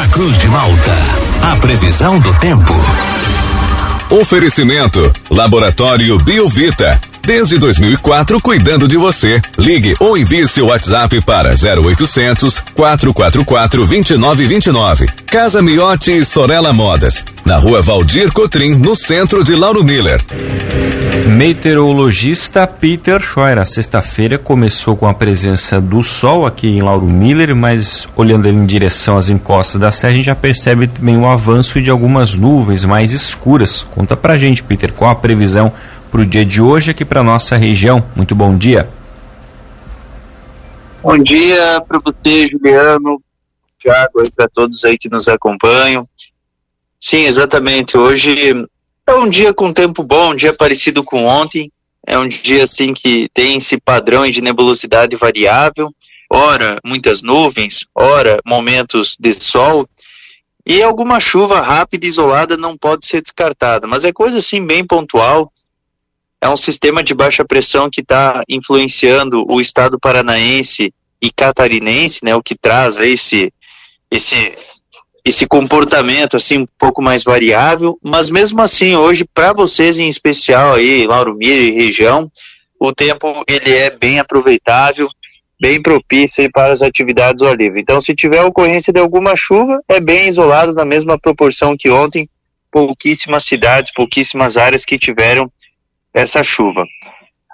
na Cruz de Malta. A previsão do tempo. Oferecimento: Laboratório Biovita. Desde 2004, cuidando de você. Ligue ou envie seu WhatsApp para 0800 444 2929. Casa Miotti e Sorella Modas. Na rua Valdir Cotrim, no centro de Lauro Miller. Meteorologista Peter Scheuer. A sexta-feira começou com a presença do sol aqui em Lauro Miller, mas olhando em direção às encostas da serra, a gente já percebe também o avanço de algumas nuvens mais escuras. Conta pra gente, Peter, qual a previsão para o dia de hoje aqui para nossa região. Muito bom dia. Bom dia para você, Juliano, Thiago, e para todos aí que nos acompanham. Sim, exatamente. Hoje é um dia com tempo bom, um dia parecido com ontem. É um dia assim que tem esse padrão de nebulosidade variável. Ora, muitas nuvens, ora, momentos de sol. E alguma chuva rápida e isolada não pode ser descartada, mas é coisa assim bem pontual é um sistema de baixa pressão que está influenciando o estado paranaense e catarinense, né, o que traz esse, esse, esse comportamento assim um pouco mais variável, mas mesmo assim hoje para vocês em especial aí, Lauro Mira e região, o tempo ele é bem aproveitável, bem propício aí para as atividades ao livre. Então, se tiver ocorrência de alguma chuva, é bem isolado na mesma proporção que ontem, pouquíssimas cidades, pouquíssimas áreas que tiveram essa chuva.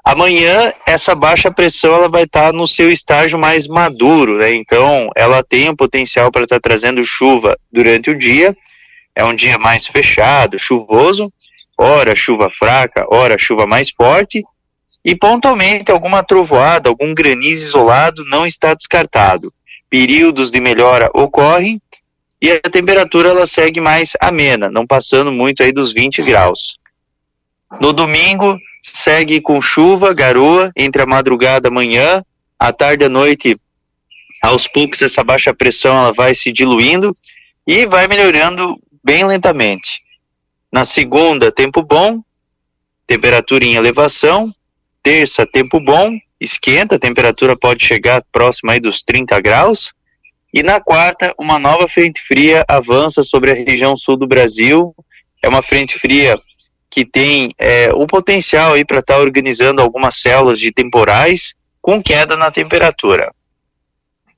Amanhã, essa baixa pressão ela vai estar tá no seu estágio mais maduro, né? Então, ela tem o potencial para estar tá trazendo chuva durante o dia. É um dia mais fechado, chuvoso, ora chuva fraca, ora chuva mais forte. E pontualmente alguma trovoada, algum granizo isolado não está descartado. Períodos de melhora ocorrem e a temperatura ela segue mais amena, não passando muito aí dos 20 graus. No domingo, segue com chuva, garoa, entre a madrugada e manhã, à tarde e à noite, aos poucos essa baixa pressão ela vai se diluindo e vai melhorando bem lentamente. Na segunda, tempo bom, temperatura em elevação. Terça, tempo bom, esquenta, a temperatura pode chegar próxima aí dos 30 graus. E na quarta, uma nova frente fria avança sobre a região sul do Brasil. É uma frente fria que tem é, o potencial aí para estar tá organizando algumas células de temporais com queda na temperatura.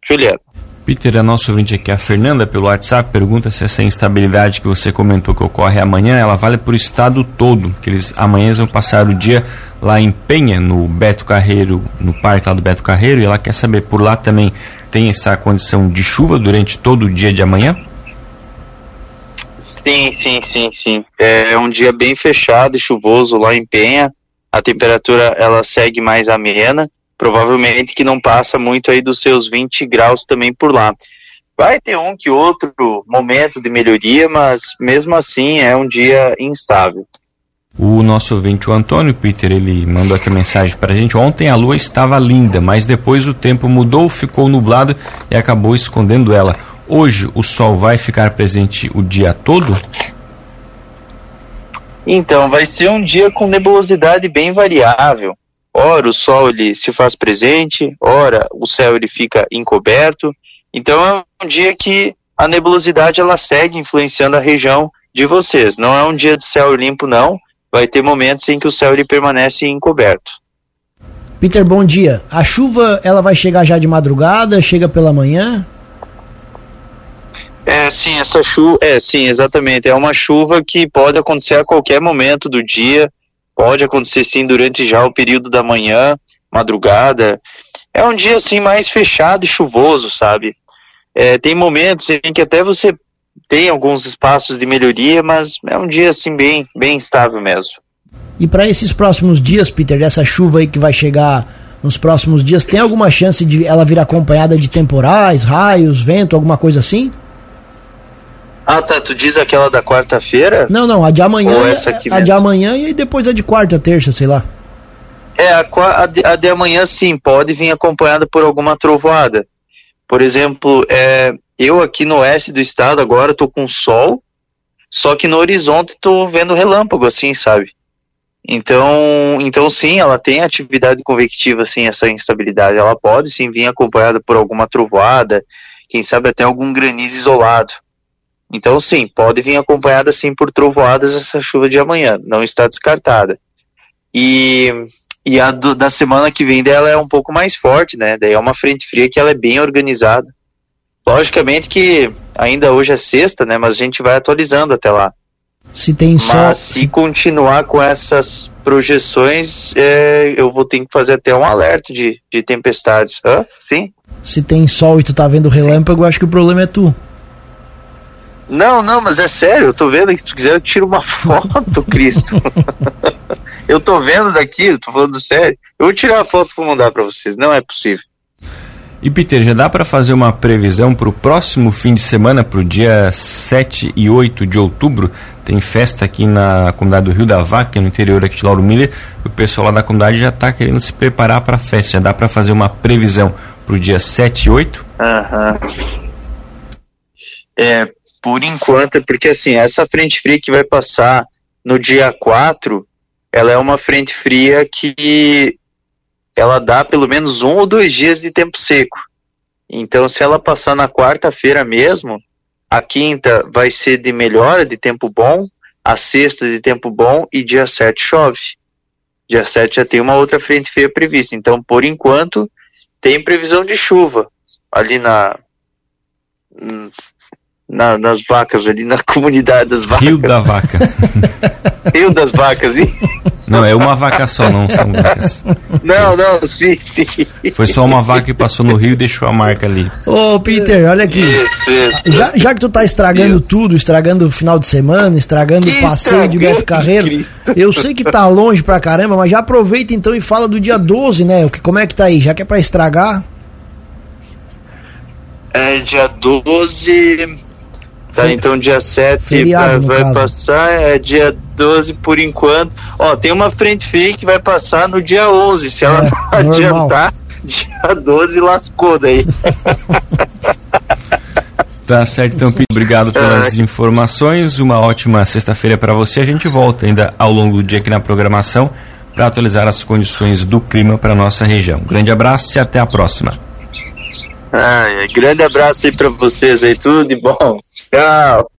Juliano. Peter, a nossa ouvinte aqui, a Fernanda, pelo WhatsApp, pergunta se essa instabilidade que você comentou que ocorre amanhã, ela vale para o estado todo, que eles amanhã vão passar o dia lá em Penha, no Beto Carreiro, no parque lá do Beto Carreiro, e ela quer saber, por lá também tem essa condição de chuva durante todo o dia de amanhã? Sim, sim, sim, sim. É um dia bem fechado e chuvoso lá em Penha. A temperatura ela segue mais amena, provavelmente que não passa muito aí dos seus 20 graus também por lá. Vai ter um que outro momento de melhoria, mas mesmo assim é um dia instável. O nosso ouvinte, o Antônio Peter, ele mandou aqui a mensagem para a gente. Ontem a lua estava linda, mas depois o tempo mudou, ficou nublado e acabou escondendo ela. Hoje o sol vai ficar presente o dia todo? Então, vai ser um dia com nebulosidade bem variável. Ora o sol ele se faz presente, ora o céu ele fica encoberto. Então é um dia que a nebulosidade ela segue influenciando a região de vocês. Não é um dia de céu limpo não, vai ter momentos em que o céu ele permanece encoberto. Peter, bom dia. A chuva ela vai chegar já de madrugada, chega pela manhã? É, sim, essa chuva, é, sim, exatamente. É uma chuva que pode acontecer a qualquer momento do dia, pode acontecer sim durante já o período da manhã, madrugada. É um dia assim mais fechado e chuvoso, sabe? É, tem momentos em que até você tem alguns espaços de melhoria, mas é um dia assim bem, bem estável mesmo. E para esses próximos dias, Peter, dessa chuva aí que vai chegar nos próximos dias, tem alguma chance de ela vir acompanhada de temporais, raios, vento, alguma coisa assim? Ah, tá. Tu diz aquela da quarta-feira? Não, não. A de amanhã. Ou essa aqui a mesmo? de amanhã e depois a de quarta, terça, sei lá. É, a, a, de, a de amanhã sim, pode vir acompanhada por alguma trovoada. Por exemplo, é, eu aqui no oeste do estado agora tô com sol, só que no horizonte tô vendo relâmpago, assim, sabe? Então, então sim, ela tem atividade convectiva, sim, essa instabilidade. Ela pode sim vir acompanhada por alguma trovoada, quem sabe até algum granizo isolado Então, sim, pode vir acompanhada sim por trovoadas essa chuva de amanhã, não está descartada. E, e a do, da semana que vem dela é um pouco mais forte, né? Daí é uma frente fria que ela é bem organizada. Logicamente que ainda hoje é sexta, né? Mas a gente vai atualizando até lá. Se tem sol. Mas se, se continuar com essas projeções, é, eu vou ter que fazer até um alerta de, de tempestades. Hã? Sim? Se tem sol e tu tá vendo relâmpago, Sim. acho que o problema é tu. Não, não, mas é sério, eu tô vendo que se tu quiser eu tiro uma foto, Cristo. eu tô vendo daqui, eu tô falando sério. Eu vou tirar a foto pra mandar pra vocês, não é possível. E Peter, já dá para fazer uma previsão para o próximo fim de semana, para o dia 7 e 8 de outubro? Tem festa aqui na comunidade do Rio da Vaca, no interior aqui de Lauro Miller. O pessoal lá da comunidade já está querendo se preparar para a festa. Já dá para fazer uma previsão para o dia 7 e 8? Aham. É, por enquanto, porque assim, essa frente fria que vai passar no dia 4, ela é uma frente fria que ela dá pelo menos um ou dois dias de tempo seco. Então, se ela passar na quarta-feira mesmo, a quinta vai ser de melhora, de tempo bom, a sexta de tempo bom e dia 7 chove. Dia 7 já tem uma outra frente feia prevista. Então, por enquanto, tem previsão de chuva ali na, na nas vacas, ali na comunidade das vacas. Rio da Vaca. Rio das Vacas. E... Não, é uma vaca só, não são vacas. Não, não, sim, sim. Foi só uma vaca que passou no rio e deixou a marca ali. Ô, Peter, olha aqui. Isso, isso. Já, já que tu tá estragando isso. tudo, estragando o final de semana, estragando que o passeio de Beto Carreiro, eu sei que tá longe pra caramba, mas já aproveita então e fala do dia 12, né? O que, como é que tá aí? Já que é pra estragar? É, dia 12. Tá, então dia 7 Feriado, vai, vai passar, é dia 12 por enquanto. Ó, tem uma frente fria que vai passar no dia 11. Se ela é, não adiantar, dia 12 lascou daí. Tá certo, então, obrigado pelas é. informações. Uma ótima sexta-feira para você. A gente volta ainda ao longo do dia aqui na programação para atualizar as condições do clima para nossa região. grande abraço e até a próxima. grande abraço aí para vocês aí, tudo de bom. go.